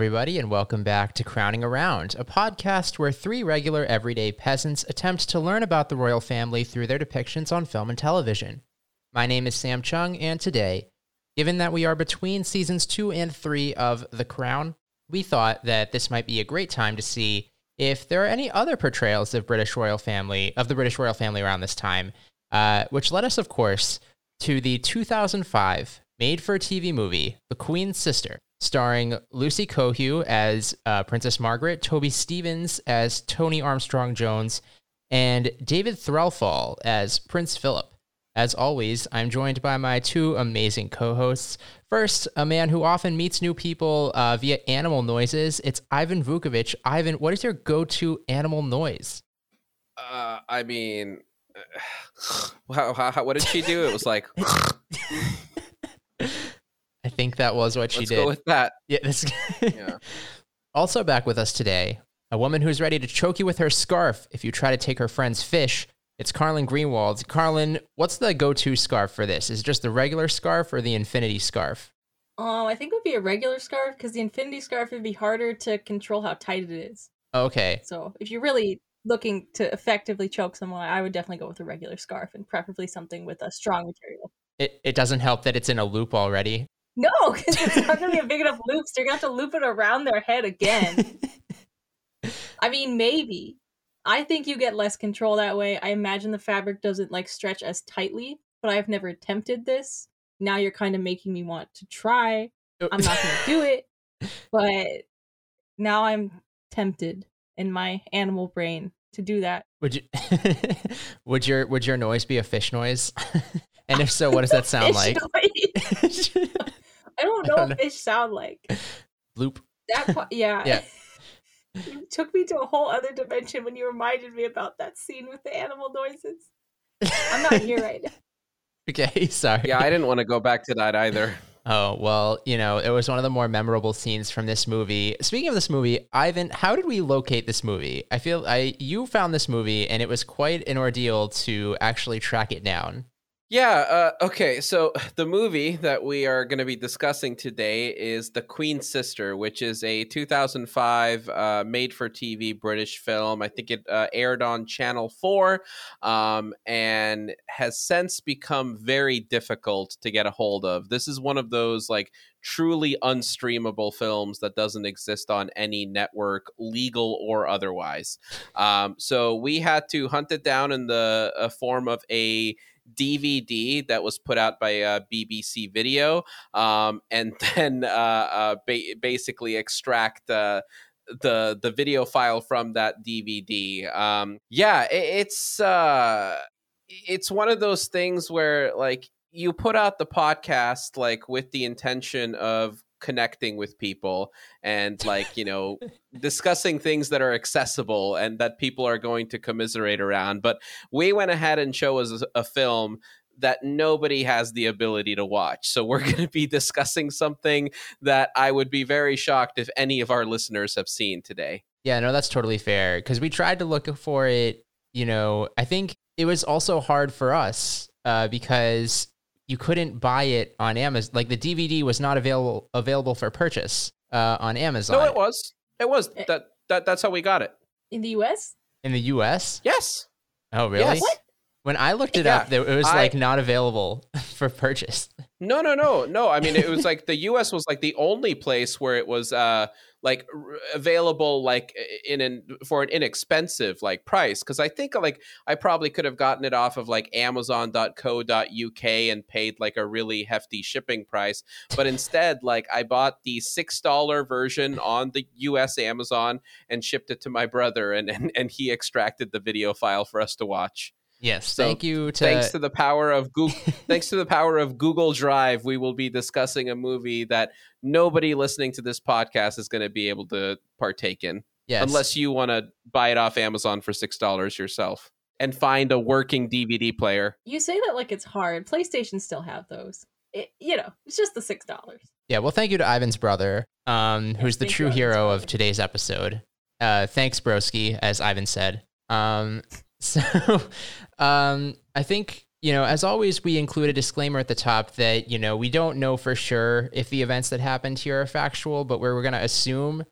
everybody, and welcome back to Crowning Around, a podcast where three regular everyday peasants attempt to learn about the royal family through their depictions on film and television. My name is Sam Chung, and today, given that we are between seasons two and three of The Crown, we thought that this might be a great time to see if there are any other portrayals of British royal family of the British royal family around this time, uh, which led us, of course, to the 2005 made-for-TV movie *The Queen's Sister*, starring Lucy Cohu as uh, Princess Margaret, Toby Stephens as Tony Armstrong Jones, and David Threlfall as Prince Philip. As always, I'm joined by my two amazing co hosts. First, a man who often meets new people uh, via animal noises. It's Ivan Vukovic. Ivan, what is your go to animal noise? Uh, I mean, how, how, what did she do? It was like. I think that was what she Let's did. go with that. Yeah. This... Yeah. also back with us today, a woman who's ready to choke you with her scarf if you try to take her friend's fish. It's Carlin Greenwald. Carlin, what's the go-to scarf for this? Is it just the regular scarf or the infinity scarf? Um, I think it would be a regular scarf because the infinity scarf would be harder to control how tight it is. Okay. So if you're really looking to effectively choke someone, I would definitely go with a regular scarf and preferably something with a strong material. It it doesn't help that it's in a loop already. No, because it's not going to be a big enough loop. So you're going to have to loop it around their head again. I mean, maybe. I think you get less control that way. I imagine the fabric doesn't like stretch as tightly, but I've never attempted this. Now you're kind of making me want to try. Oh. I'm not going to do it, but now I'm tempted in my animal brain to do that. Would you would your would your noise be a fish noise? and if so, what does that sound like? I don't know don't what fish sound like. Loop. That part, yeah. Yeah. You took me to a whole other dimension when you reminded me about that scene with the animal noises. I'm not here right now. Okay, sorry. Yeah, I didn't want to go back to that either. Oh, well, you know, it was one of the more memorable scenes from this movie. Speaking of this movie, Ivan, how did we locate this movie? I feel I you found this movie and it was quite an ordeal to actually track it down. Yeah, uh, okay. So the movie that we are going to be discussing today is The Queen's Sister, which is a 2005 uh, made for TV British film. I think it uh, aired on Channel 4 um, and has since become very difficult to get a hold of. This is one of those like truly unstreamable films that doesn't exist on any network, legal or otherwise. Um, so we had to hunt it down in the uh, form of a DVD that was put out by uh, BBC Video, um, and then uh, uh, ba- basically extract the the the video file from that DVD. Um, yeah, it, it's uh, it's one of those things where like you put out the podcast like with the intention of connecting with people and like you know discussing things that are accessible and that people are going to commiserate around but we went ahead and chose a film that nobody has the ability to watch so we're going to be discussing something that i would be very shocked if any of our listeners have seen today Yeah, no, that's totally fair because we tried to look for it. You know, I think it was also hard for us uh, because you couldn't buy it on Amazon. Like the DVD was not available available for purchase uh, on Amazon. no it was it was that, that that's how we got it In the US? in the U.S. yes Oh, really? Yes. What? When I looked it Yeah, up, it was I- like not available for purchase. No, no, no, no. I mean, it was like the U.S. was like the only place where it was uh like r- available like in an for an inexpensive like price. Because I think like I probably could have gotten it off of like Amazon.co.uk and paid like a really hefty shipping price. But instead, like I bought the six dollar version on the U.S. Amazon and shipped it to my brother, and and, and he extracted the video file for us to watch. Yes. So, thank you to. thanks to the power of Google thanks to the power of Google Drive, we will be discussing a movie that nobody listening to this podcast is going to be able to partake in yes. unless you want to buy it off Amazon for $6 yourself and find a working DVD player. You say that like it's hard. PlayStation still have those. It, you know, it's just the $6. Yeah. Well, thank you to Ivan's brother, um, who's the true hero of today's episode. Uh, thanks, Broski, as Ivan said. Um, so, um, I think you know, as always, we include a disclaimer at the top that, you know, we don't know for sure if the events that happened here are factual, but we're, we're going to assume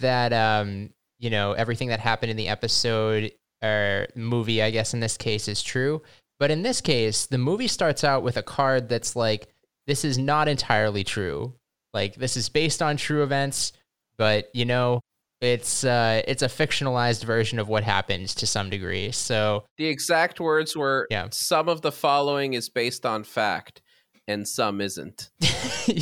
that, um, you know, everything that happened in the episode or movie, I guess in this case, is true. But in this case, the movie starts out with a card that's like, this is not entirely true. Like, this is based on true events, but, you know, it's uh, it's a fictionalized version of what happened to some degree. So the exact words were yeah. some of the following is based on fact and some isn't.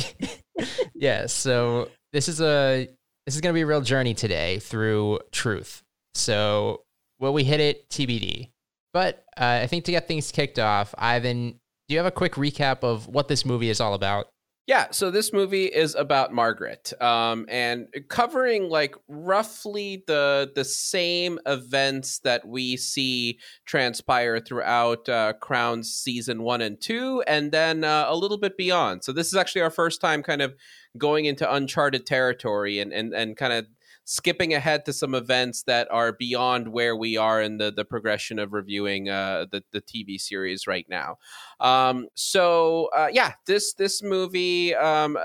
yeah, so this is a this is going to be a real journey today through truth. So will we hit it TBD? But uh, I think to get things kicked off, Ivan, do you have a quick recap of what this movie is all about? Yeah, so this movie is about Margaret, um, and covering like roughly the the same events that we see transpire throughout uh, Crown's season one and two, and then uh, a little bit beyond. So this is actually our first time kind of going into uncharted territory and and and kind of skipping ahead to some events that are beyond where we are in the the progression of reviewing uh, the the TV series right now. Um, so uh, yeah, this this movie. Um,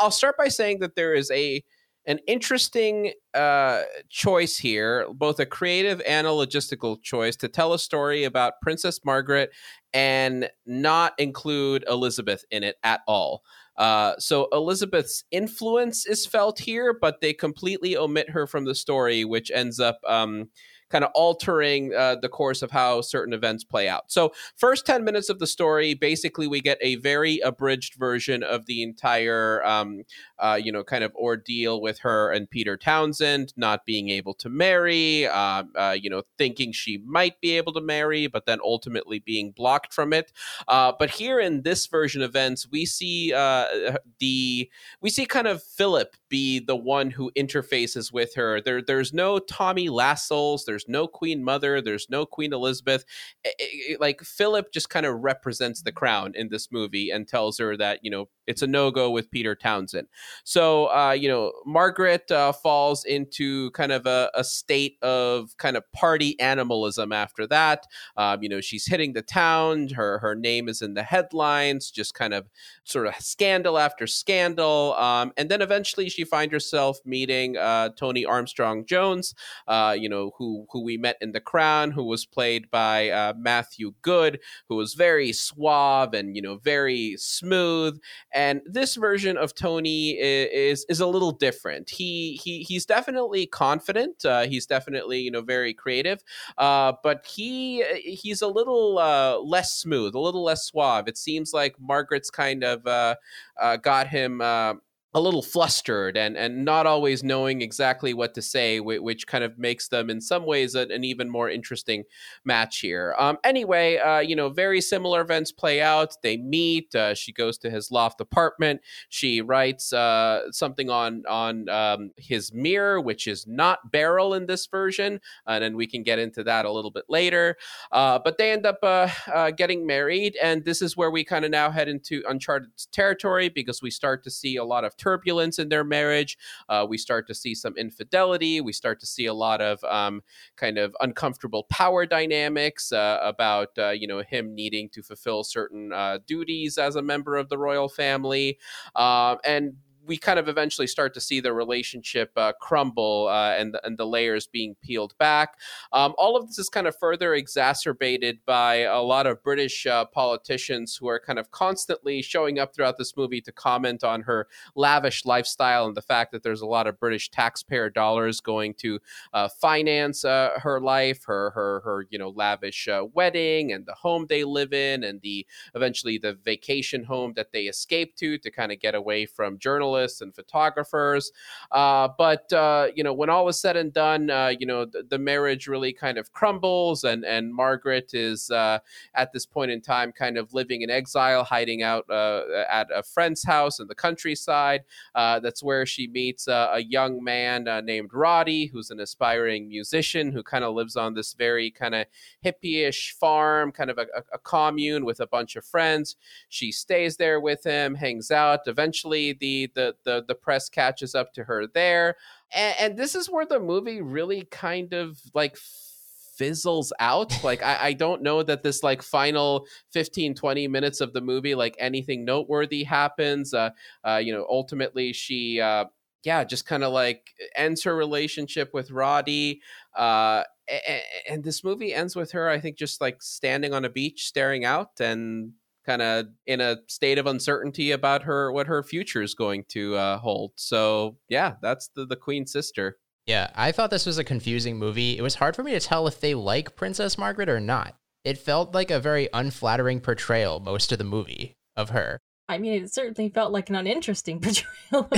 I'll start by saying that there is a an interesting uh, choice here, both a creative and a logistical choice, to tell a story about Princess Margaret and not include Elizabeth in it at all. Uh, so Elizabeth's influence is felt here, but they completely omit her from the story, which ends up um, kind of altering uh, the course of how certain events play out. So, first 10 minutes of the story, basically, we get a very abridged version of the entire, um, uh, you know, kind of ordeal with her and Peter Townsend not being able to marry, uh, uh you know, thinking she might be able to marry, but then ultimately being blocked from it. Uh, but here in this version of events, we see uh, the we see kind of Philip be the one who interfaces with her. There, there's no Tommy. There's there's no Queen Mother. There's no Queen Elizabeth. It, it, like Philip just kind of represents the crown in this movie and tells her that you know it's a no go with Peter Townsend. So uh, you know Margaret uh, falls into kind of a, a, state of kind of party animalism after that. Um, you know she's hitting the town. Her her name is in the headlines. Just kind of sort of scandal after scandal. Um, and then eventually she finds herself meeting uh, Tony Armstrong Jones. Uh, you know who who we met in The Crown, who was played by uh, Matthew Goode, who was very suave and you know very smooth. And this version of Tony is is, a little different. He he he's definitely confident. Uh, he's definitely you know very creative, uh, but he he's a little uh, less smooth, a little less suave. It seems like Margaret's kind of uh, uh, got him a little flustered and and not always knowing exactly what to say, which kind of makes them in some ways an, even more interesting match here. Um, anyway, uh, you know, very similar events play out. They meet. Uh, she goes to his loft apartment. She writes uh, something on on um, his mirror, which is not Beryl in this version, and then we can get into that a little bit later. Uh, but they end up uh, uh, getting married, and this is where we kind of now head into uncharted territory because we start to see a lot of turbulence in their marriage. Uh, we start to see some infidelity. We start to see a lot of um, kind of uncomfortable power dynamics uh, about uh, you know him needing to fulfill certain uh, duties as a member of the royal family, uh, and we kind of eventually start to see the relationship uh, crumble uh, and, and the layers being peeled back. Um, all of this is kind of further exacerbated by a lot of British uh, politicians who are kind of constantly showing up throughout this movie to comment on her lavish lifestyle and the fact that there's a lot of British taxpayer dollars going to uh, finance uh, her life, her her her you know lavish uh, wedding and the home they live in, and the eventually the vacation home that they escape to to kind of get away from journalism journalists and photographers. Uh, but uh, you know, when all is said and done, uh, you know, the, the, marriage really kind of crumbles, and and Margaret is uh, at this point in time kind of living in exile, hiding out uh, at a friend's house in the countryside. that's where she meets a young man named Roddy, who's an aspiring musician who kind of lives on this very kind of hippie-ish farm, kind of a, a commune with a bunch of friends. She stays there with him, hangs out. Eventually, the the the the, the press catches up to her there, and, and this is where the movie really kind of like fizzles out. like I, I don't know that this like final 15, 20 minutes of the movie, like anything noteworthy happens. Uh, uh, you know, ultimately she uh yeah, just kind of like ends her relationship with Roddy. Uh, and, and this movie ends with her, I think, just like standing on a beach, staring out, and kind of in a state of uncertainty about her what her future is going to uh, hold. So yeah, that's the the Queen sister. Yeah, I thought this was a confusing movie. It was hard for me to tell if they like Princess Margaret or not. It felt like a very unflattering portrayal most of the movie of her. I mean, it certainly felt like an uninteresting portrayal.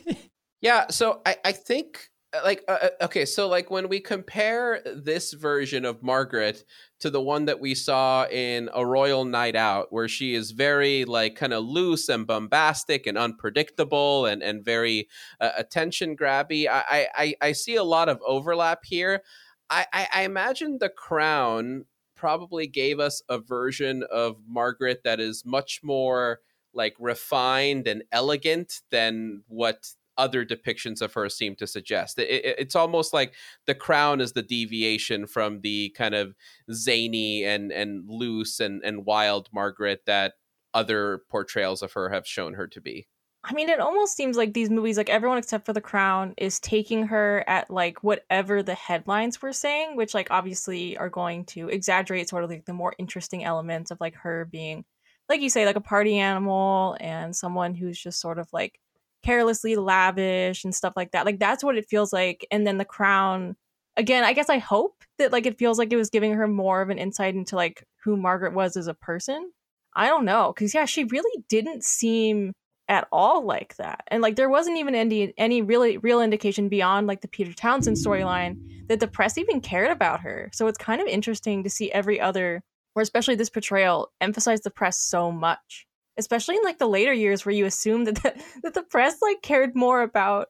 yeah, so I, I think like uh, uh, okay so like when we compare this version of margaret to the one that we saw in a royal night out where she is very like kind of loose and bombastic and unpredictable and and very uh, attention grabby I, I i see a lot of overlap here. I, I i imagine the crown probably gave us a version of margaret that is much more like refined and elegant than what other depictions of her seem to suggest. It, it, it's almost like the crown is the deviation from the kind of zany and and loose and and wild Margaret that other portrayals of her have shown her to be. I mean, it almost seems like these movies, like everyone except for The Crown, is taking her at like whatever the headlines were saying, which like obviously are going to exaggerate sort of like the more interesting elements of like her being, like you say, like a party animal and someone who's just sort of like carelessly lavish and stuff like that. Like that's what it feels like. And then the crown again, I guess I hope that like it feels like it was giving her more of an insight into like who Margaret was as a person. I don't know cuz yeah, she really didn't seem at all like that. And like there wasn't even any any really real indication beyond like the Peter Townsend storyline that the press even cared about her. So it's kind of interesting to see every other or especially this portrayal emphasize the press so much especially in like the later years where you assume that the, that the press like cared more about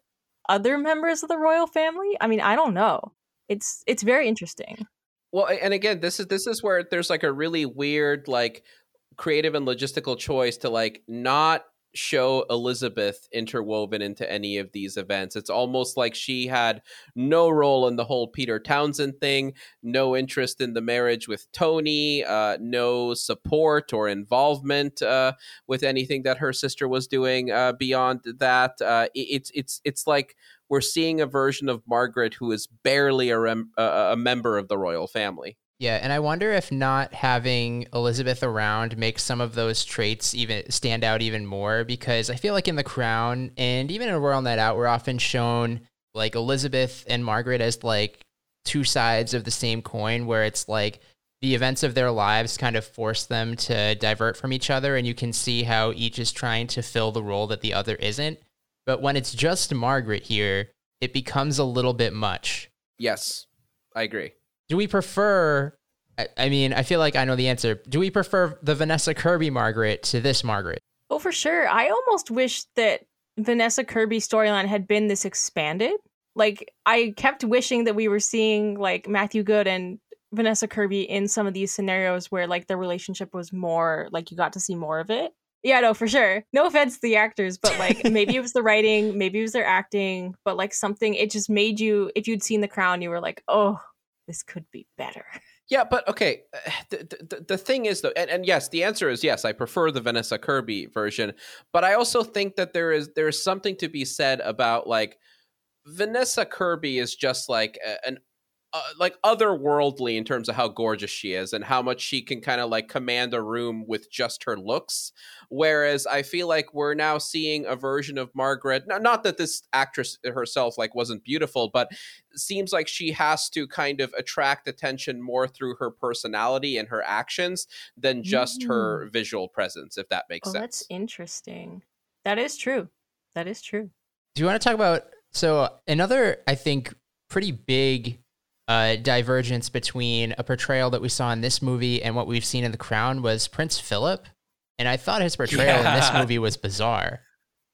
other members of the royal family. I mean, I don't know. It's it's very interesting. Well, and again, this is this is where there's like a really weird like creative and logistical choice to like not show Elizabeth interwoven into any of these events. It's almost like she had no role in the whole Peter Townsend thing, no interest in the marriage with Tony, uh, no support or involvement uh, with anything that her sister was doing. Uh, beyond that, uh, it's it's it's like we're seeing a version of Margaret who is barely a, rem- a member of the royal family. Yeah, and I wonder if not having Elizabeth around makes some of those traits even stand out even more because I feel like in The Crown and even in Royal Night Out, we're often shown like Elizabeth and Margaret as like two sides of the same coin, where it's like the events of their lives kind of force them to divert from each other, and you can see how each is trying to fill the role that the other isn't. But when it's just Margaret here, it becomes a little bit much. Yes, I agree do we prefer? I, I mean, I feel like I know the answer. Do we prefer the Vanessa Kirby Margaret to this Margaret? Oh, for sure. I almost wish that Vanessa Kirby storyline had been this expanded. Like, I kept wishing that we were seeing like Matthew Goode and Vanessa Kirby in some of these scenarios where like their relationship was more like you got to see more of it. Yeah, no, for sure. No offense to the actors, but like maybe it was the writing, maybe it was their acting, but like something it just made you if you'd seen the crown, you were like, oh, this could be better. Yeah, but okay. The, the, the thing is, though, and, and, yes, the answer is yes. I prefer the Vanessa Kirby version, but I also think that there is there is something to be said about like Vanessa Kirby is just like an uh, like otherworldly in terms of how gorgeous she is and how much she can kind of like command a room with just her looks. Whereas I feel like we're now seeing a version of Margaret. Not that this actress herself like wasn't beautiful, but seems like she has to kind of attract attention more through her personality and her actions than just mm. her visual presence. If that makes oh, sense. That's interesting. That is true. That is true. Do you want to talk about so another? I think pretty big uh, divergence between a portrayal that we saw in this movie and what we've seen in The Crown was Prince Philip, and I thought his portrayal yeah. in this movie was bizarre.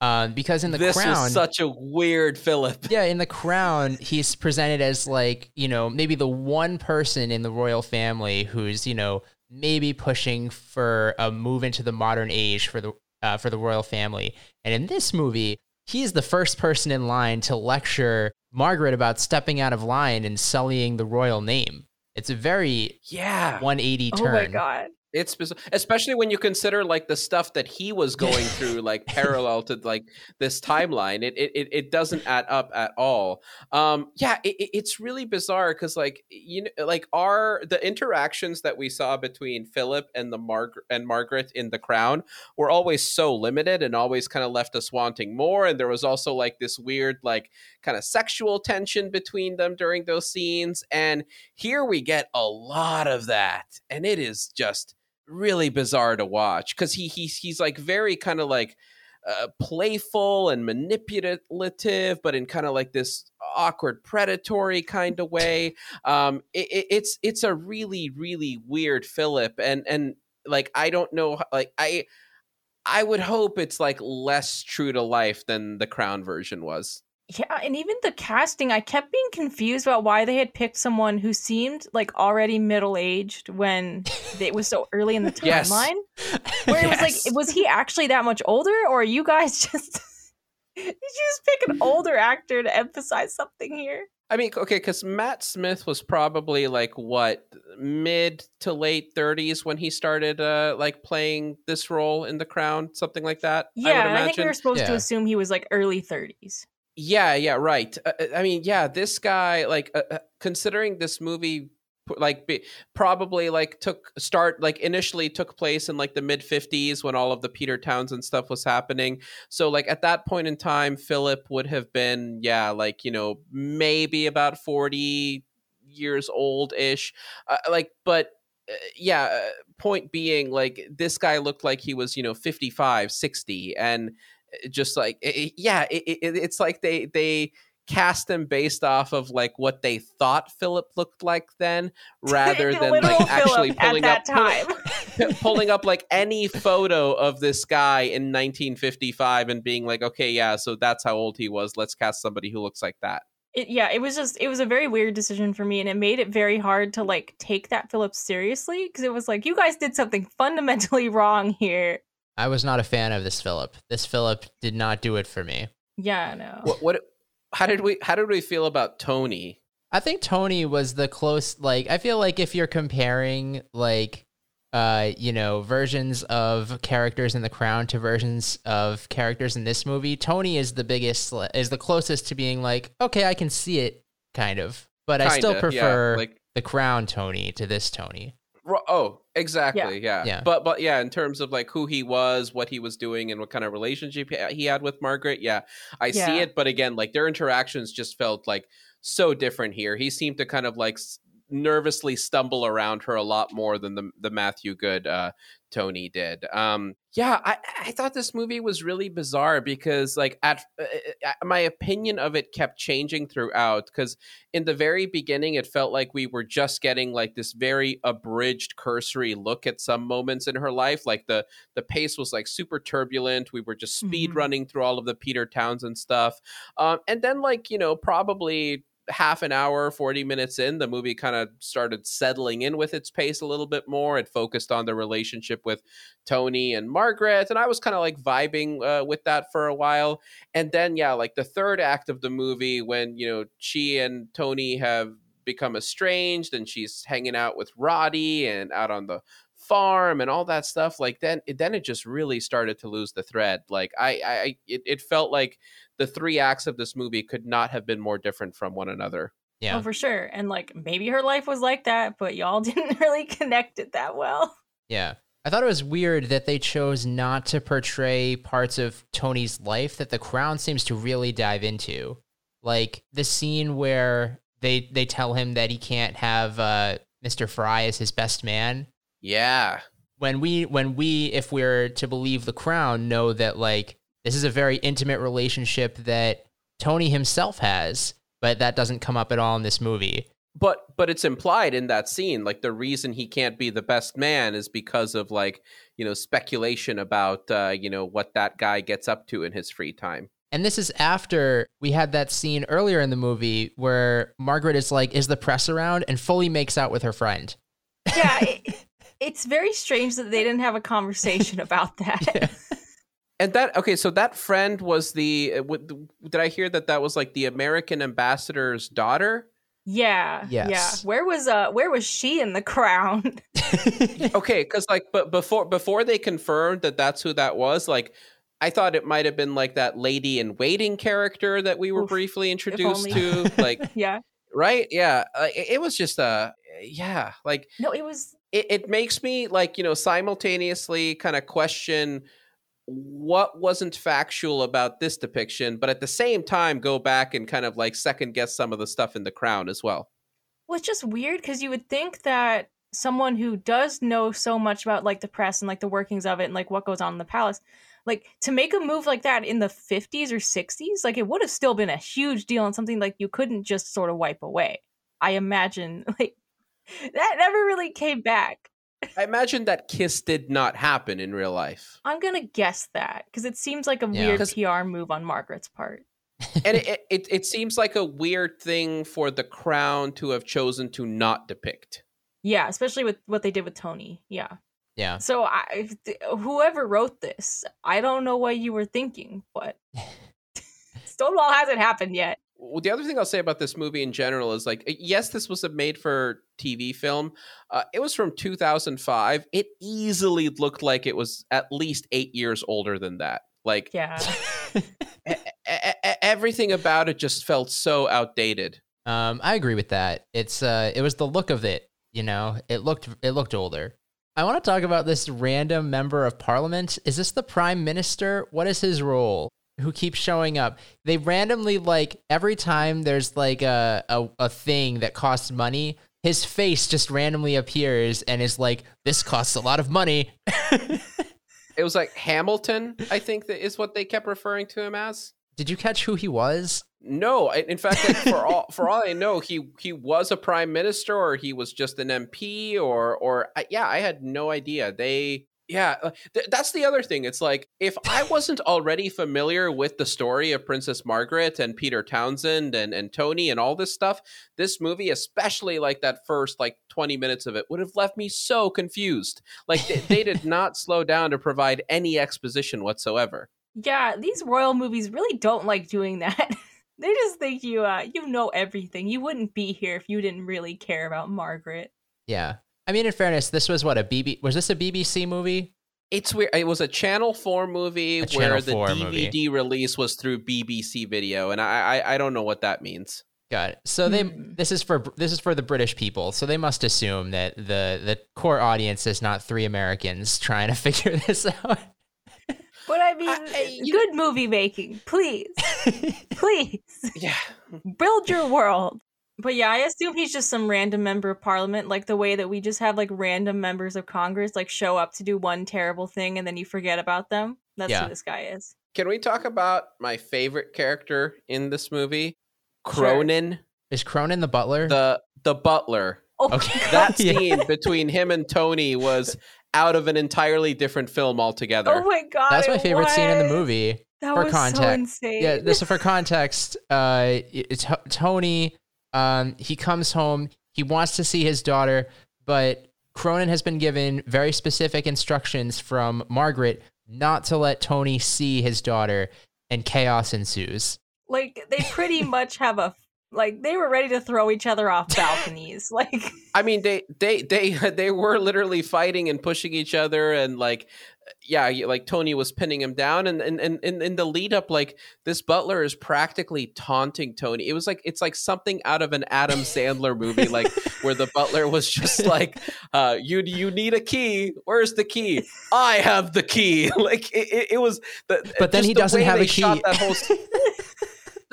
Um, because in the this crown, was such a weird Philip. Yeah, in the crown, he's presented as like you know maybe the one person in the royal family who's you know maybe pushing for a move into the modern age for the uh, for the royal family. And in this movie, he's the first person in line to lecture Margaret about stepping out of line and sullying the royal name. It's a very Yeah. 180 Oh turn. my god. It's bizarre, especially when you consider like the stuff that he was going through, like parallel to like this timeline. It it it- doesn't add up at all. Um, yeah, it, it- it's really bizarre because like you know, like our the interactions that we saw between Philip and the Margaret and Margaret in The Crown were always so limited and always kind of left us wanting more. And there was also like this weird like kind of sexual tension between them during those scenes. And here we get a lot of that, and it is just really bizarre to watch because he he's he's like very kind of like uh, playful and manipulative, but in kind of like this awkward predatory kind of way. Um, it, it- it's it's a really really weird Philip, and and like I don't know, like I I would hope it's like less true to life than the Crown version was. Yeah, and even the casting, I kept being confused about why they had picked someone who seemed like already middle aged when it was so early in the Yes. timeline. Where it was like, was he actually that much older, or are you guys just did you just pick an older actor to emphasize something here? I mean, okay, because Matt Smith was probably like what mid to late thirties when he started uh like playing this role in The Crown, something like that. I would Yeah, and I think imagine. we were supposed to assume he was like early thirties. Yeah, yeah, right. Uh, uh, I mean, yeah, this guy, like, uh, uh, considering this movie, like, be, probably like took start like initially took place in like the mid '50s when all of the Peter Townsend stuff was happening. So, like, at that point in time, Philip would have been, yeah, like, you know, maybe about 40 years old ish. Uh, like, but uh, yeah, point being, like, this guy looked like he was, you know, 55, 60, and Eh, just like eh, eh, it, it- yeah it, it, it's like they they cast him based off of like what they thought philip looked like then rather than like actually pulling up time. pulling up like any photo of this guy in 1955 and being like okay yeah so that's how old he was let's cast somebody who looks like that it, yeah, it was just it was a very weird decision for me, and it made it very hard to like take that Philip seriously because it was like you guys did something fundamentally wrong here. I was not a fan of this Philip. This Philip did not do it for me. Yeah, no. what, what how did we how did we feel about tony I think Tony was the close like I feel like if you're comparing like uh you know versions of characters in the crown to versions of characters in this movie, Tony is the biggest is the closest to being like okay, I can see it kind of. But I still Kinda, yeah, prefer like the crown Tony to this Tony. Ro- Oh, exactly. Yeah. Yeah. But but yeah, in terms of like who he was, what he was doing, and what kind of relationship he- he had with Margaret, yeah, I see it. But again, like their interactions just felt like so different here. He seemed to kind of like nervously stumble around her a lot more than the the Matthew Goode uh, Tony did. Um, yeah, I I thought this movie was really bizarre because like at uh, uh, my opinion of it kept changing throughout because in the very beginning it felt like we were just getting like this very abridged cursory look at some moments in her life like the the pace was like super turbulent we were just speed Mhm. running through all of the peter townsend stuff um, and then like you know probably half an hour 40 minutes in the movie kind of started settling in with its pace a little bit more. It focused on the relationship with tony and margaret and i was kind of like vibing uh, with that for a while. And then yeah like the third act of the movie when you know she and tony have become estranged and she's hanging out with roddy and out on the farm and all that stuff like then then it just really started to lose the thread like i i it, it felt like the three acts of this movie could not have been more different from one another Yeah. Oh, for sure. And like maybe her life was like that, but y'all didn't really connect it that well. Yeah. I thought it was weird that they chose not to portray parts of Tony's life that the crown seems to really dive into. Like the scene where they they tell him that he can't have uh, Mr. Fry as his best man. Yeah When we when we if we're to believe the crown know that like this is a very intimate relationship that Tony himself has, but that doesn't come up at all in this movie. but but it's implied in that scene like the reason he can't be the best man is because of like you know speculation about uh you know what that guy gets up to in his free time And this is after we had that scene earlier in the movie where Margaret is like, Is the press around? and fully makes out with her friend. Yeah, it, it's very strange that they didn't have a conversation about that. and that okay so that friend was the uh, did i hear that that was like the american ambassador's daughter Yeah. Yes. Yeah. Where was uh where was she in the crown? okay, because like, but before before they confirmed that that's who that was, like, I thought it might have been like that lady in waiting character that we were Oof, briefly introduced to, like, yeah. right? Yeah, uh, it, it was just uh, yeah, like No, it was it, it makes me like you know simultaneously kind of question what wasn't factual about this depiction, but at the same time go back and kind of like second guess some of the stuff in the crown as well. well, it's just weird because you would think that someone who does know so much about like the press and like the workings of it and like what goes on in the palace, like to make a move like that in the 50s or 60s, like it would have still been a huge deal and something like you couldn't just sort of wipe away. I imagine like that never really came back. I imagine that kiss did not happen in real life. I'm gonna guess that because it seems like a Yeah. weird 'Cause- PR move on Margaret's part. and it, it it seems like a weird thing for the crown to have chosen to not depict. Yeah, especially with what they did with Tony. Yeah. yeah. So I, whoever wrote this, I don't know what you were thinking, but Stonewall hasn't happened yet. Well, the other thing I'll say about this movie in general is like, yes, this was a made for TV film. Uh, it was from 2005. It easily looked like it was at least eight years older than that. Like, Yeah. everything about it just felt so outdated. Um, I agree with that. It's uh, it was the look of it. You know, it looked it looked older. I want to talk about this random member of parliament. Is this the prime minister? What is his role? Who keeps showing up? They randomly like every time there's like a a, a thing that costs money. His face just randomly appears and is like, "This costs a lot of money." It was like Hamilton, I think that is what they kept referring to him as. Did you catch who he was? No, in fact, like for all for all I know, he he was a prime minister, or he was just an MP, or or yeah, I had no idea. They yeah, uh, th- that's the other thing. It's like if I wasn't already familiar with the story of Princess Margaret and Peter Townsend and and Tony and all this stuff, this movie, especially like that first like twenty minutes of it, would have left me so confused. Like they, they did not slow down to provide any exposition whatsoever. yeah, these royal movies really don't like doing that. they just think you uh you know everything. You wouldn't be here if you didn't really care about Margaret. Yeah. I mean, in fairness, this was what a BB was this a BBC movie? It's weird. It was a Channel Four movie A where Channel the DVD movie. release was through BBC Video, and I, I I don't know what that means. Got it. So they Hmm. this is for this is for the British people. So they must assume that the the core audience is not three Americans trying to figure this out. But I mean, I- you- good movie making, please, please Yeah, build your world. But yeah, I assume he's just some random member of parliament, like the way that we just have like random members of Congress like show up to do one terrible thing and then you forget about them. That's Yeah. who this guy is. can we talk about my favorite character in this movie, Sure. Cronin, is Cronin the butler? the the butler? Oh, Okay. God. That Yeah. scene between him and Tony was out of an entirely different film altogether. oh my god, That's my it favorite scene in the movie. That for was so insane. Yeah, this is for context. Uh, it's Tony. Um, he comes home. He wants to see his daughter, but Cronin has been given very specific instructions from Margaret not to let Tony see his daughter, and chaos ensues. like they pretty much have a like they were ready to throw each other off balconies. like I mean, they they they they were literally fighting and pushing each other, and like, yeah, like Tony was pinning him down, and and and in, in the lead up, like this butler is practically taunting Tony. It was like it's like something out of an Adam Sandler movie, like where the butler was just like, uh, "You you need a key? Where's the key? I have the key." Like it, it, it was, the, But then he the doesn't way have they a shot key. That whole s-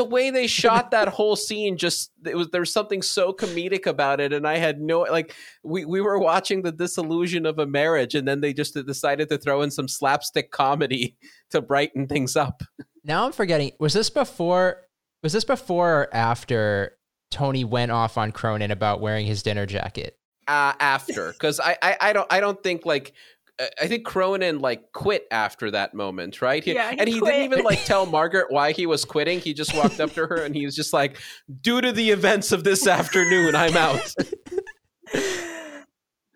the way they shot that whole scene just it was there was something so comedic about it and i had no like we, we were watching the disillusion of a marriage and then they just decided to throw in some slapstick comedy to brighten things up Now I'm forgetting. Was this before? Was this before or after Tony went off on Cronin about wearing his dinner jacket? uh, after because I, I i don't i don't think like I think Cronin like quit after that moment, right? He- Yeah, he and he quit. didn't even like tell Margaret why he was quitting. He just walked up to her and he was just like, "Due to the events of this afternoon, I'm out."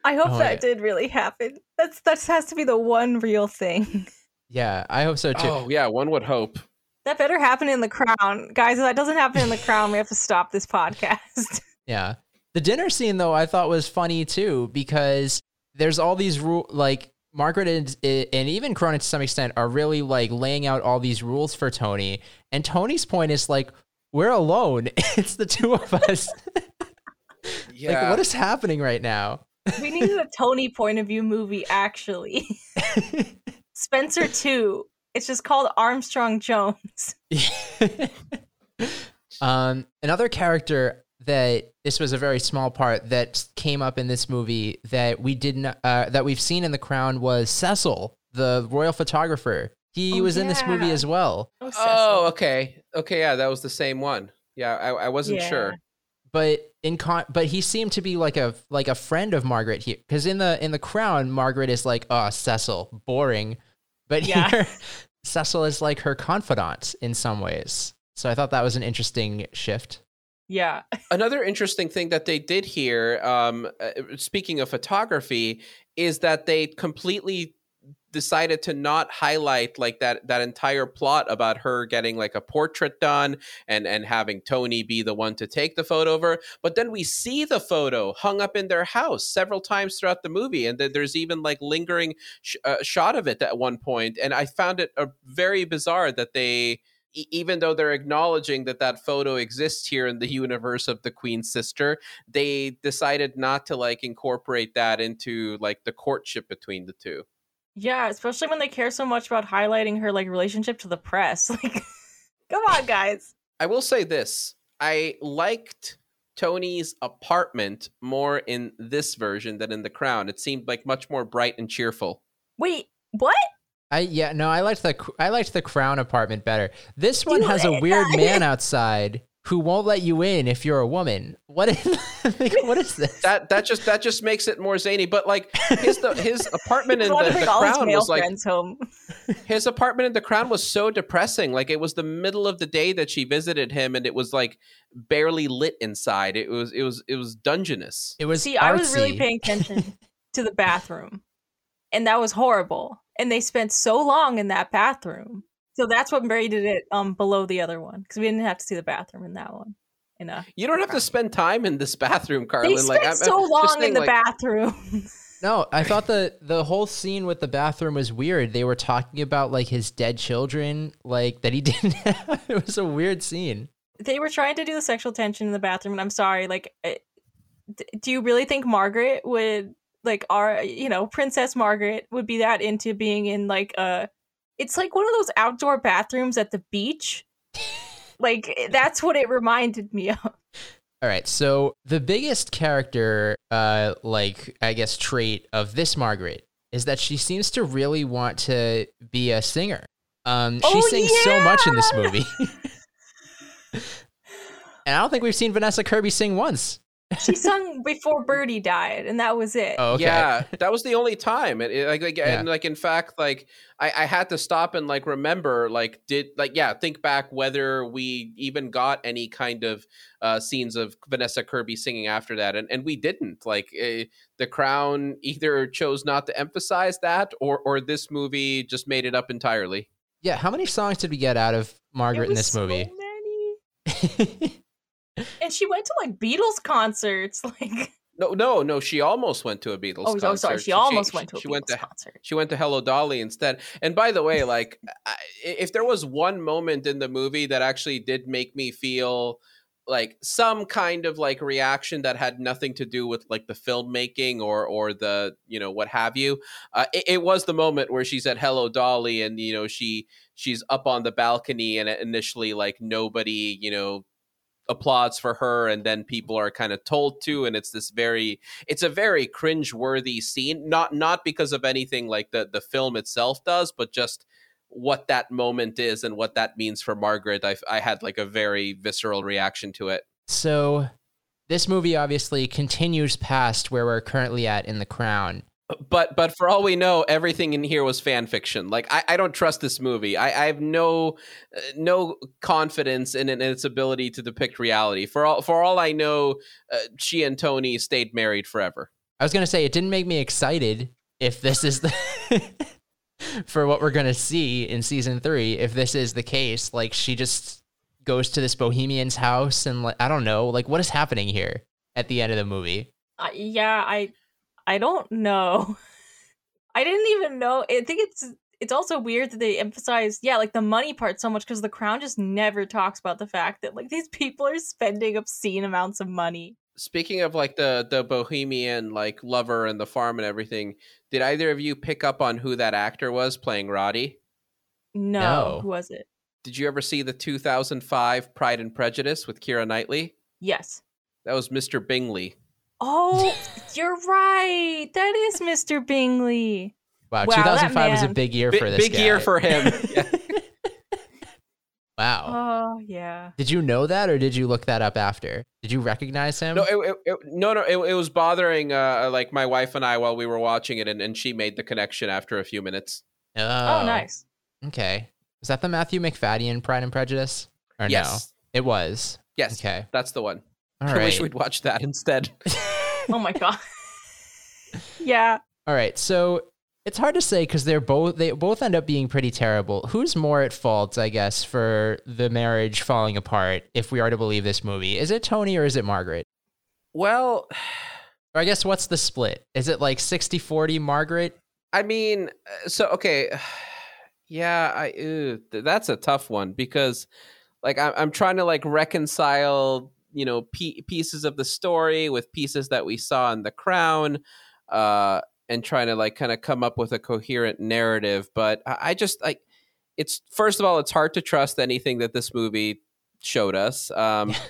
I hope Oh, that yeah. did really happen. That's that has to be the one real thing. Yeah, I hope so too. oh yeah, one would hope. That better happen in the crown. Guys, if that doesn't happen in the crown, we have to stop this podcast. Yeah. The dinner scene though I thought was funny too because there's all these rule like Margaret and, and even Cronin to some extent are really like laying out all these rules for Tony. And Tony's point is like, we're alone. It's the two of us. Yeah. Like, what is happening right now? We needed a Tony point of view movie, actually. Spencer 2. It's just called Armstrong Jones. um, another character that this was a very small part that came up in this movie that we didn't uh, that we've seen in The Crown was Cecil, the royal photographer. He Oh, was in this movie as well. Oh, oh, okay. Okay, yeah, that was the same one. Yeah, I, I wasn't Yeah. sure. but in con but he seemed to be like a like a friend of Margaret here because in the in the crown Margaret is like oh Cecil boring but Yeah. here Cecil is like her confidant in some ways so I thought that was an interesting shift Yeah. Another interesting thing that they did here, um, uh, speaking of photography, is that they completely decided to not highlight like that that entire plot about her getting like a portrait done and and having Tony be the one to take the photo of her but then we see the photo hung up in their house several times throughout the movie and then there's even like lingering sh- uh, shot of it at one point. point and I found it uh, very bizarre that they e- even though they're acknowledging that that photo exists here in the universe of the queen's sister they decided not to like incorporate that into like the courtship between the two Yeah, especially when they care so much about highlighting her like relationship to the press. Like come on, guys. i will say this i liked tony's apartment more in this version than in the crown it seemed like much more bright and cheerful Wait, what? I yeah no I liked the I liked the crown apartment better. This one You- has a weird uh, man outside who won't let you in if you're a woman. What is like, what is this? That that just that just makes it more zany but like his the, his apartment in the, the bring all his crown was like home. his apartment in the crown was so depressing. Like it was the middle of the day that she visited him and it was like barely lit inside. It was it was it was dungenous it was See, I was really paying attention to the bathroom, and that was horrible. And they spent so long in that bathroom, so that's what rated it um below the other one because we didn't have to see the bathroom in that one. In a, you don't have to spend time in this bathroom Carlin. they spent like I'm- I'm so long saying, in the like, bathroom. No, I thought the the whole scene with the bathroom was weird. They were talking about like his dead children, like that he didn't have. It was a weird scene. they were trying to do the sexual tension in the bathroom, and I'm sorry. Like, eh, do you really think Margaret would like our you know Princess Margaret would be that into being in like a? It's like one of those outdoor bathrooms at the beach. like eh, that's what it reminded me of. All right, so the biggest character, uh, like I guess trait of this Margaret is that she seems to really want to be a singer. Um, she Oh, sings so much in this movie, and I don't think we've seen Vanessa Kirby sing once. She sung before Bertie died, and that was it. Oh, okay. Yeah, that was the only time. It, it- like, like Yeah. and like in fact, like I, I had to stop and like remember, like did like yeah, think back whether we even got any kind of uh, scenes of Vanessa Kirby singing after that, and and we didn't. Like uh, the Crown either chose not to emphasize that, or or this movie just made it up entirely. Yeah, how many songs did we get out of It Margaret in was this so movie? many. And she went to like Beatles concerts. Like, No, no, no. She almost went to a Beatles. oh, concert. oh, sorry, she almost went to a she Beatles went to concert. She went to Hello Dolly instead. And by the way, like, I, if there was one moment in the movie that actually did make me feel like some kind of like reaction that had nothing to do with like the filmmaking or or the you know what have you, uh, it, it was the moment where she said Hello Dolly, and you know she she's up on the balcony, and initially like nobody you know applauds for her and then people are kind of told to and it's this very it's a very cringe-worthy scene not not because of anything like the the film itself does but just what that moment is and what that means for margaret i i had like a very visceral reaction to it So, this movie obviously continues past where we're currently at in The Crown. But but for all we know everything in here was fan fiction like i, I don't trust this movie i, I have no uh, no confidence in, it- in its ability to depict reality for all for all i know uh, she and tony stayed married forever I was gonna say it didn't make me excited if this is the for what we're gonna see in season three. If this is the case, like she just goes to this bohemian's house and like I don't know, like what is happening here? at the end of the movie. Uh, yeah, I I don't know. I didn't even know. I think it's it's also weird that they emphasize yeah, like the money part so much because the crown just never talks about the fact that like these people are spending obscene amounts of money. Speaking of like the the bohemian like lover and the farm and everything, did either of you pick up on who that actor was playing Roddy? No, No. who was it? Did you ever see the 2005 Pride and Prejudice with Keira Knightley? Yes. That was Mr. Bingley. Oh, you're right. That is Mr. Bingley. Wow, Wow, 2005 was a big year Bi- for this big guy. year for him. Yeah. wow. Oh yeah. Did you know that, or did you look that up after? Did you recognize him? No, it, it, it- no, no. It, it was bothering uh, like my wife and I while we were watching it, and, and she made the connection after a few minutes. oh, Oh, nice. Okay. Is that the Matthew Macfadyen Pride and Prejudice? Or yes, no? It was. yes, Okay. that's the one. All I wish we'd watch that instead. Oh my god. yeah. All right. So it's hard to say because they're both they both end up being pretty terrible. Who's more at fault, I guess, for the marriage falling apart? If we are to believe this movie, is it Tony or is it Margaret? well, Or I guess what's the split? Is it like 60-40 Margaret? I mean, uh, so okay, yeah, I ew, th- that's a tough one because, like, I'm I'm trying to like reconcile, you know, p- pieces of the story with pieces that we saw in The Crown, uh, and trying to like kind of come up with a coherent narrative. But I, I just like it's first of all, it's hard to trust anything that this movie showed us. Um,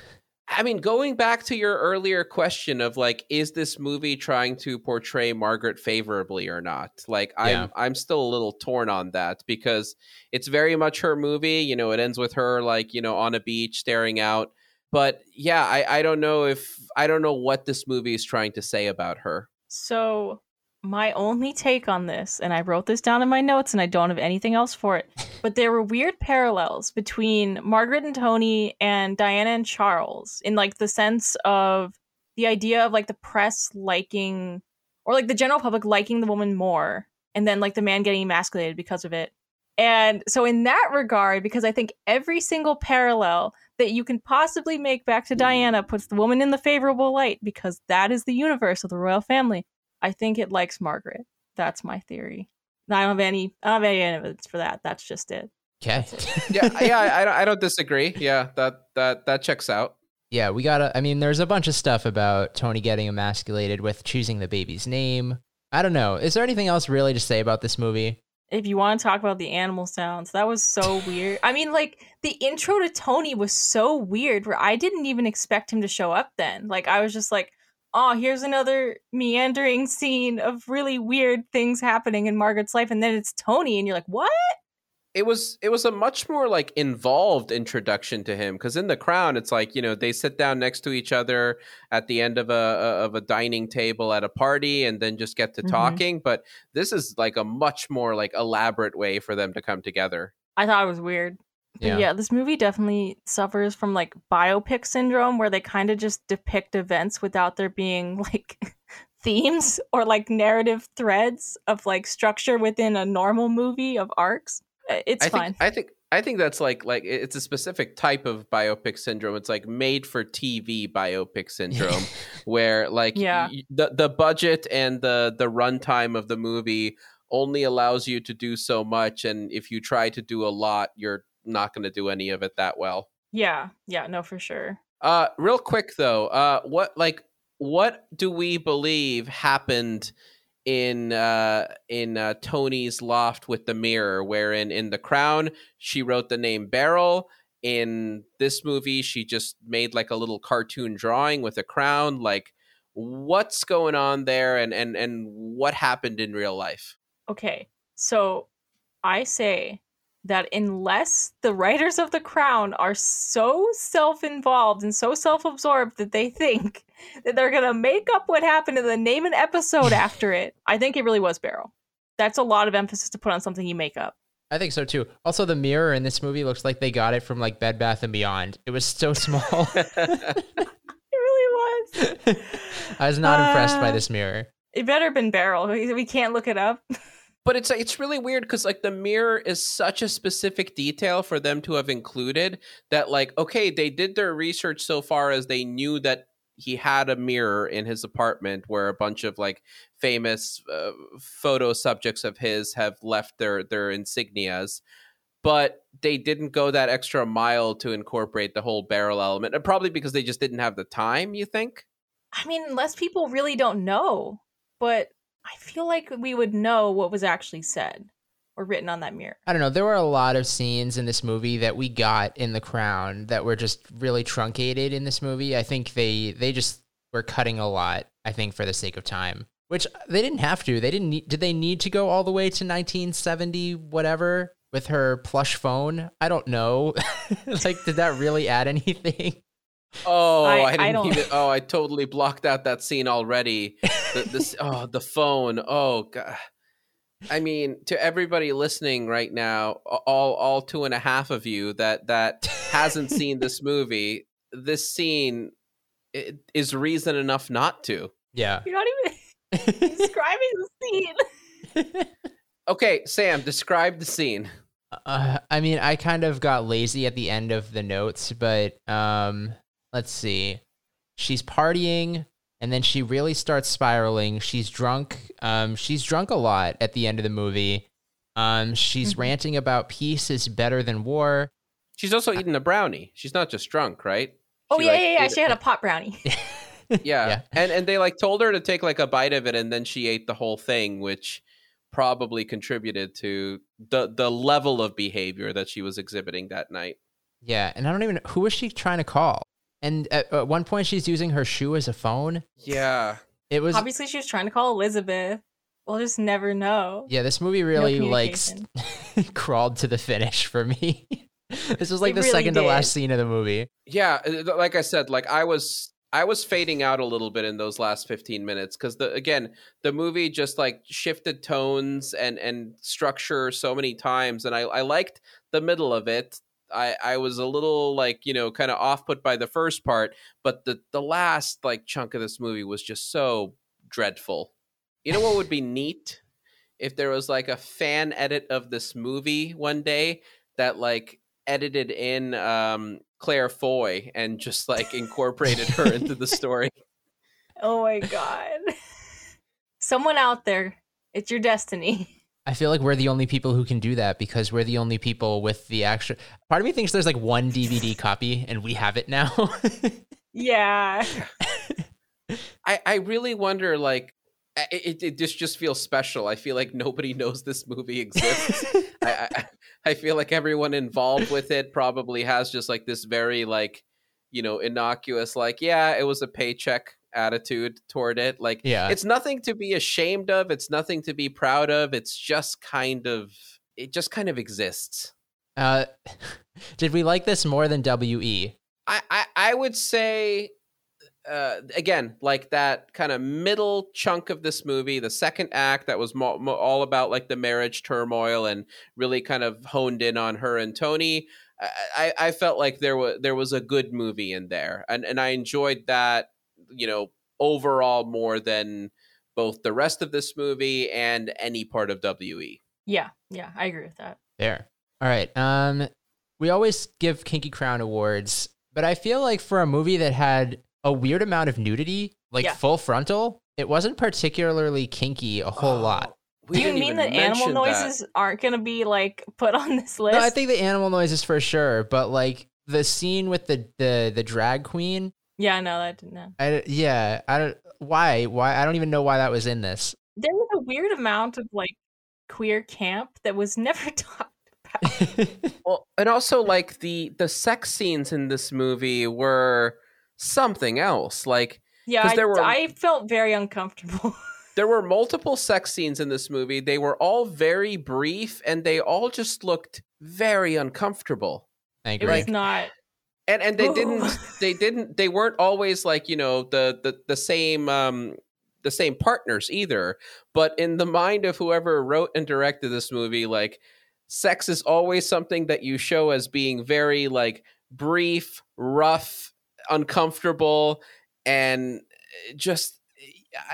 I mean, going back to your earlier question of like, is this movie trying to portray Margaret favorably or not? Like, I'm. I'm still a little torn on that because it's very much her movie. You know, it ends with her like you know on a beach staring out. But yeah, I I don't know if I don't know what this movie is trying to say about her. So, my only take on this, and I wrote this down in my notes and I don't have anything else for it, but there were weird parallels between Margaret and Tony and Diana and Charles in like the sense of the idea of like the press liking or like the general public liking the woman more and then like the man getting emasculated because of it. And so, in that regard, because I think every single parallel that you can possibly make back to Diana puts the woman in the favorable light because that is the universe of the royal family. I think it likes Margaret. That's my theory. I don't have any. I don't have any evidence for that. That's just it. Okay. Yeah, yeah, I, I don't- I don't disagree. Yeah, that that that checks out. yeah, we gotta. I mean, there's a bunch of stuff about Tony getting emasculated with choosing the baby's name. I don't know. Is there anything else really to say about this movie? If you want to talk about the animal sounds, that was so weird. I mean, like the intro to Tony was so weird where I didn't even expect him to show up then. Like I was just like, oh, here's another meandering scene of really weird things happening in Margaret's life, and then it's Tony, and you're like, what? It was it was a much more like involved introduction to him because in the crown it's like you know they sit down next to each other at the end of a of a dining table at a party and then just get to Mhm. talking but this is like a much more like elaborate way for them to come together I thought it was weird. But yeah. this movie definitely suffers from like biopic syndrome where they kind of just depict events without there being like themes or like narrative threads of like structure within a normal movie of arcs. Uh, It's I fine. think I think I think that's like like it's a specific type of biopic syndrome. It's like made for TV biopic syndrome, where like Yeah. y- the the budget and the the runtime of the movie only allows you to do so much, and if you try to do a lot, you're not going to do any of it that well. yeah, yeah, no, for sure. Uh, real quick though, uh, what like what do we believe happened in uh in uh, Tony's loft with the mirror? Wherein in The Crown she wrote the name Beryl. In this movie, she just made like a little cartoon drawing with a crown. Like, what's going on there, and and and what happened in real life? Okay, so I say that unless the writers of The Crown are so self involved and so self absorbed that they think that they're going to make up what happened and then name an episode after it, I think it really was Beryl. That's a lot of emphasis to put on something you make up. I think so too. Also, the mirror in this movie looks like they got it from like Bed Bath and Beyond. It was so small. It really was. I was not impressed by Uh, this mirror. It better have been Beryl. We we can't look it up. But it's it's really weird because like the mirror is such a specific detail for them to have included that like okay they did their research so far as they knew that he had a mirror in his apartment where a bunch of like famous uh, photo subjects of his have left their their insignias. But they didn't go that extra mile to incorporate the whole Beryl element and probably because they just didn't have the time you think? I mean, unless people really don't know, but I feel like we would know what was actually said or written on that mirror. I don't know. There were a lot of scenes in this movie that we got in The Crown that were just really truncated in this movie. I think they they just were cutting a lot. I think for the sake of time, which they didn't have to. They didn't. Need, did they need to go all the way to 1970 whatever with her plush phone? I don't know. like, did that really add anything? Oh, I- I, I didn't don't- even. Oh, I totally blocked out that scene already. The, this, oh, the phone. Oh, god. I mean, to everybody listening right now, all all two and a half of you that that hasn't seen this movie, this scene i- is reason enough not to. Yeah. You're not even describing the scene. Okay, Sam, describe the scene. Uh, I mean, I kind of got lazy at the end of the notes, but um, let's see. She's partying, and then she really starts spiraling. She's drunk. Um, she's drunk a lot at the end of the movie. Um, she's Mhm. ranting about peace is better than war. She's also eating a brownie. She's not just drunk, right? Oh She, yeah, like, yeah, yeah. ate- She had a pot brownie. yeah. Yeah. and and they like told her to take like a bite of it and then she ate the whole thing which probably contributed to the the level of behavior that she was exhibiting that night Yeah, and I don't even who was she trying to call. And at, at one point, she's using her shoe as a phone. yeah It was Obviously, she was trying to call Elizabeth. We'll just never know. yeah. This movie No really like s- crawled to the finish for me. this was like It the really second to last scene of the movie. yeah uh, like i said like i was i was fading out a little bit in those last 15 minutes because the again the movie just like shifted tones and and structure so many times and i i liked the middle of it I, I was a little like you know kind of off put by the first part but the the last like chunk of this movie was just so dreadful you know what would be neat if there was like a fan edit of this movie one day that like edited in um Claire Foy and just like incorporated her into the story. Oh my god. Someone out there, it's your destiny. I feel like we're the only people who can do that because we're the only people with the actual. Part of me thinks there's like one DVD copy and we have it now. Yeah. I I really wonder like it it just just feels special. I feel like nobody knows this movie exists. I, I I feel like everyone involved with it probably has just like this very like you know innocuous like yeah it was a paycheck attitude toward it like yeah. it's nothing to be ashamed of it's nothing to be proud of it's just kind of it just kind of exists Uh, did we like this more than? WE? i i, I would say uh, again like that kind of middle chunk of this movie the second act that was mo- mo- all about like the marriage turmoil and really kind of honed in on her and tony I, I felt like there was there was a good movie in there and and i enjoyed that you know overall more than both the rest of this movie and any part of we Yeah. Yeah. I agree with that. There. All right. Um, we always give Kinky Crown awards, but I feel like for a movie that had a weird amount of nudity, like Yeah. full frontal, it wasn't particularly kinky a whole lot. We Do you mean even that animal mention that. noises aren't going to be like put on this list? No, I think the animal noises for sure, but like the scene with the the the drag queen, yeah, no, that didn't. Know. I yeah, I don't why why I don't even know why that was in this. There was a weird amount of like queer camp that was never talked about. Well, and also like the the sex scenes in this movie were something else. Like Yeah, 'Cause I, there were- I felt very uncomfortable. there were multiple sex scenes in this movie. They were all very brief and they all just looked very uncomfortable. I it agree. was not. And and they Ooh. didn't they didn't they weren't always like, you know, the the the same um the same partners either. But in the mind of whoever wrote and directed this movie, like sex is always something that you show as being very like brief, rough, uncomfortable, and eh, just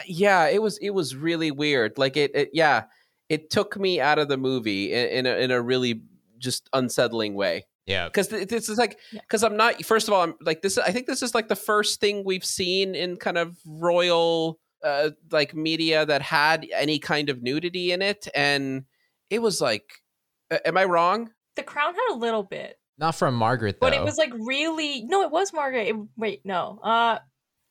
yeah, it was it was really weird. Like it, it yeah, it took me out of the movie in, in a in a really just unsettling way. Yeah. because this is like because I'm not first of all I'm like this I think this is like the first thing we've seen in kind of royal uh like media that had any kind of nudity in it and it was like a- am I wrong? The Crown had a little bit, Not from Margaret though. but it was like really no. It was Margaret. It- wait, no. Uh,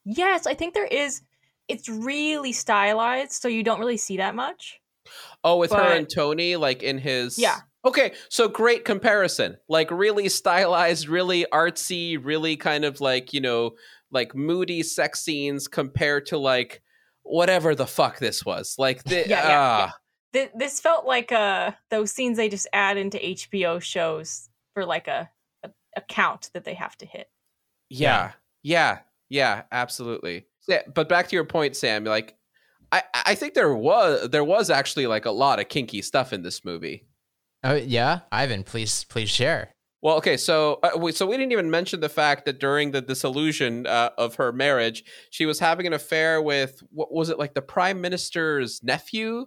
yes, I think there is. It's really stylized, so you don't really see that much. Oh, with her and Tony like in his Yeah. Okay, so great comparison. Like really stylized, really artsy, really kind of like, you know, like moody sex scenes compared to like whatever the fuck this was. Like the Yeah, yeah, ah. Th- this felt like uh those scenes they just add into HBO shows for like a, a, a count that they have to hit. Yeah. Yeah. Yeah, absolutely. Yeah, but back to your point, Sam, like I, I think there was there was actually like a lot of kinky stuff in this movie. Oh yeah, Ivan, please please share. Well, okay, so uh, we, so we didn't even mention the fact that during the dissolution uh, of her marriage, she was having an affair with what was it like the prime minister's nephew?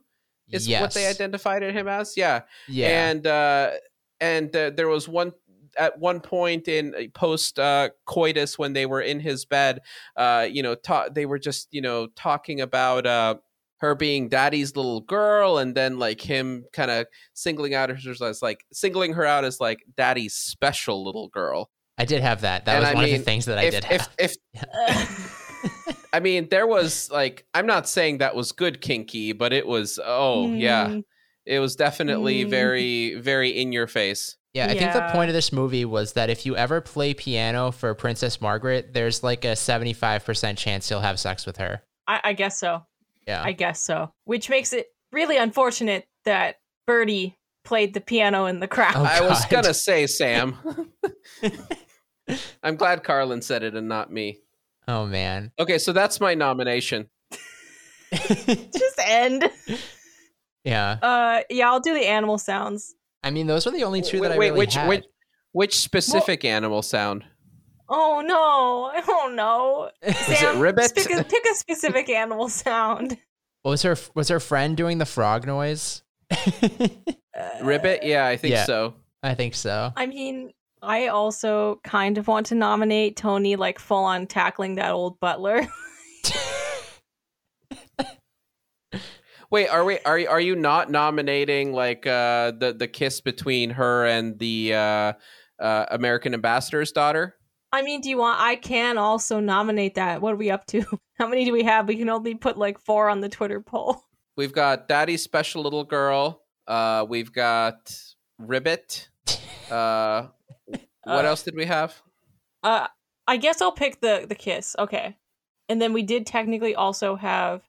Is yes. what they identified him as? Yeah, Yeah. and uh, and uh, there was one at one point in post uh, coitus when they were in his bed, uh, you know, ta- they were just you know talking about uh, her being daddy's little girl, and then like him kind of singling out her as like singling her out as like daddy's special little girl. I did have that. That and was I one of the things that I if, did if, have. if I mean, there was like I'm not saying that was good kinky, but it was oh yeah, Mm, it was definitely Mm. very very in your face. Yeah, I think the point of this movie was that if you ever play piano for Princess Margaret, there's like a 75% chance you'll have sex with her. I, I guess so. Yeah. I guess so. Which makes it really unfortunate that Bertie played the piano in the crowd. Oh, I was gonna say Sam. I'm glad Carlin said it and not me. oh man. Okay, so that's my nomination. Just end. yeah. Uh, yeah, I'll do the animal sounds. I mean, those were the only two wait, that I wait, really which had. which which specific animal sound? Oh no! Oh no! it Sam, ribbit? Pick a, pick a specific animal sound. was her was her friend doing the frog noise? Uh, Ribbit? Yeah, I think Yeah. so. I think so. I mean, I also kind of want to nominate Tony, like full on tackling that old butler. Wait, are we are you- are you not nominating like uh the the kiss between her and the uh, uh American ambassador's daughter? I mean, do you want? I can also nominate that. What are we up to? How many do we have? We can only put like four on the Twitter poll. We've got Daddy's special little girl. Uh we've got Ribbit. Uh what Uh, else did we have? Uh, I guess I'll pick the the kiss. Okay, and then we did technically also have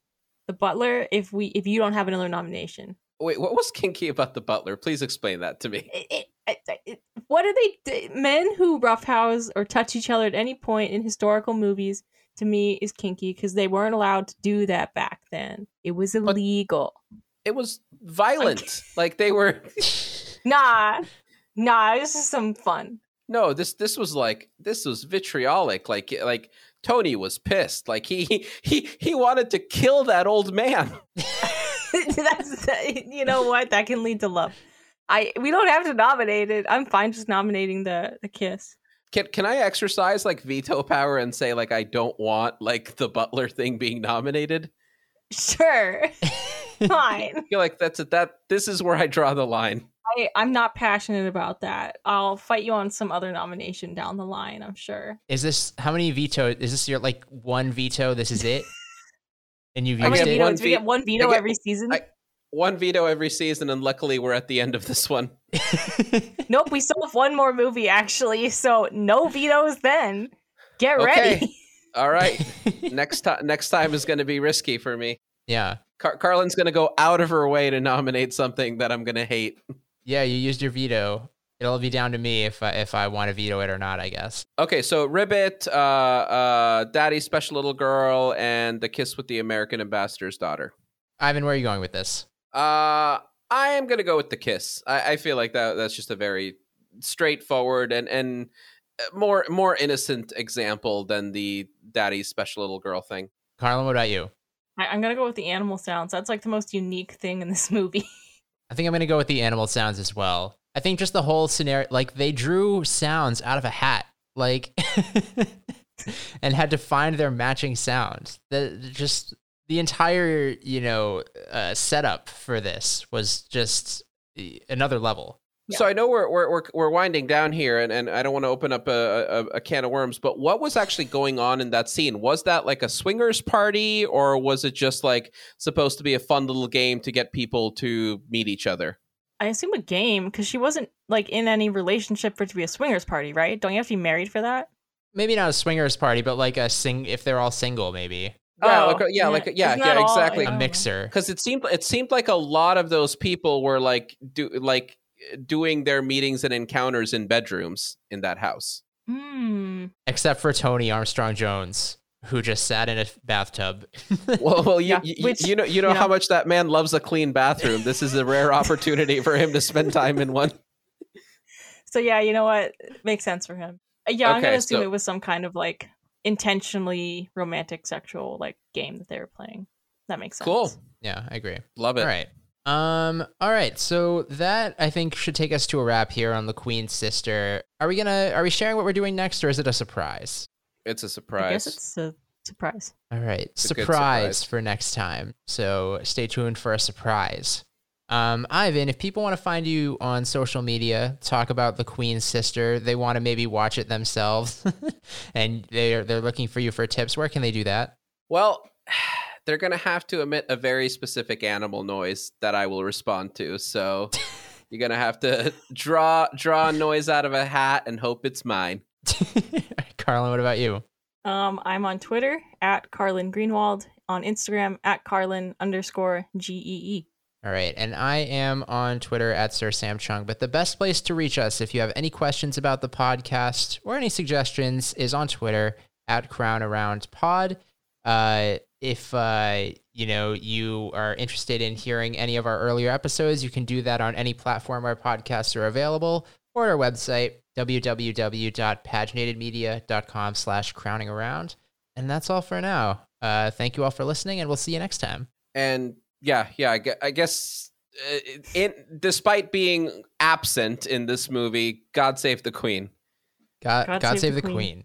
the butler. If we if you don't have another nomination, Wait, what was kinky about the butler? Please explain that to me. it, it, what do they men who roughhouse or touch each other at any point in historical movies? To me, is kinky because they weren't allowed to do that back then. It was illegal. It was violent. like they were Nah, nah. This is some fun. No, this this was like this was vitriolic. Like like Tony was pissed. Like he he he wanted to kill that old man. That's you know what that can lead to love. I we don't have to nominate it. I'm fine just nominating the the kiss. Can can I exercise like veto power and say like I don't want like the butler thing being nominated? Sure, fine. I feel like that's it that this is where I draw the line. I, I'm not passionate about that. I'll fight you on some other nomination down the line. I'm sure. Is this how many veto? Is this your like one veto? This is it, and you've I How used many get one vetoes? We get one veto get- every season. I- One veto every season, and luckily we're at the end of this one. nope, we still have one more movie actually, so no vetoes then. Get Okay. ready. All right, next time next time is going to be risky for me. yeah, Car- Carlin's going to go out of her way to nominate something that I'm going to hate. yeah. You used your veto. It'll be down to me if I, if I want to veto it or not. I guess. Okay, so Ribbit, uh, uh, Daddy's special little girl, and the kiss with the American ambassador's daughter. Ivan, where are you going with this? Uh, I am gonna go with the kiss. I, I feel like that that's just a very straightforward and and uh, more more innocent example than the Daddy's special little girl thing. Carlin, what about you? I, I'm gonna go with the animal sounds. That's like the most unique thing in this movie. I think I'm gonna go with the animal sounds as well. I think just the whole scenario, like they drew sounds out of a hat, like, and had to find their matching sounds. That just the entire you know uh, setup for this was just another level. Yeah. So I know we're, we're we're we're winding down here, and, and I don't want to open up a, a, a, can of worms. But what was actually going on in that scene? Was that like a swingers party, or was it just like supposed to be a fun little game to get people to meet each other? I assume a game because she wasn't like in any relationship for it to be a swingers party, right? Don't you have to be married for that? Maybe not a swingers party, but like a sing if they're all single, maybe. Yeah, oh, like yeah, yeah, like yeah, yeah, exactly. A mixer. Because it seemed it seemed like a lot of those people were like do like doing their meetings and encounters in bedrooms in that house. Hmm. Except for Tony Armstrong Jones, who just sat in a bathtub. well, well, you, yeah, you, which, you know, you know how much that man loves a clean bathroom. This is a rare opportunity for him to spend time in one. So yeah, you know what makes sense for him. Uh, yeah, I'm gonna assume so, it was some kind of like intentionally romantic sexual like game that they were playing. That makes sense. Cool. Yeah, I agree. Love it. All right. Um, all right. So that I think should take us to a wrap here on the Queen's sister. Are we gonna are we sharing what we're doing next or is it a surprise? It's a surprise. I guess it's a surprise. All right. Surprise, surprise for next time. So stay tuned for a surprise. Um, Ivan, if people want to find you on social media, talk about the Queen's sister, they want to maybe watch it themselves, and they're they're looking for you for tips. Where can they do that? Well, they're going to have to emit a very specific animal noise that I will respond to. So you're going to have to draw draw a noise out of a hat and hope it's mine. Carlin, what about you? Um, I'm on Twitter at Carlin Greenwald, on Instagram at Carlin underscore G E E. All right. And I am on Twitter at Sir Sam Chung. But the best place to reach us if you have any questions about the podcast or any suggestions is on Twitter at Crown Around Pod. Uh, if uh, you know you are interested in hearing any of our earlier episodes, you can do that on any platform where podcasts are available or at our website www.paginatedmedia.com slash crowning around. And that's all for now. Uh, thank you all for listening, and we'll see you next time. And yeah, yeah, I guess uh, in despite being absent in this movie, God save the Queen. God, God, God save, save, the, queen. queen.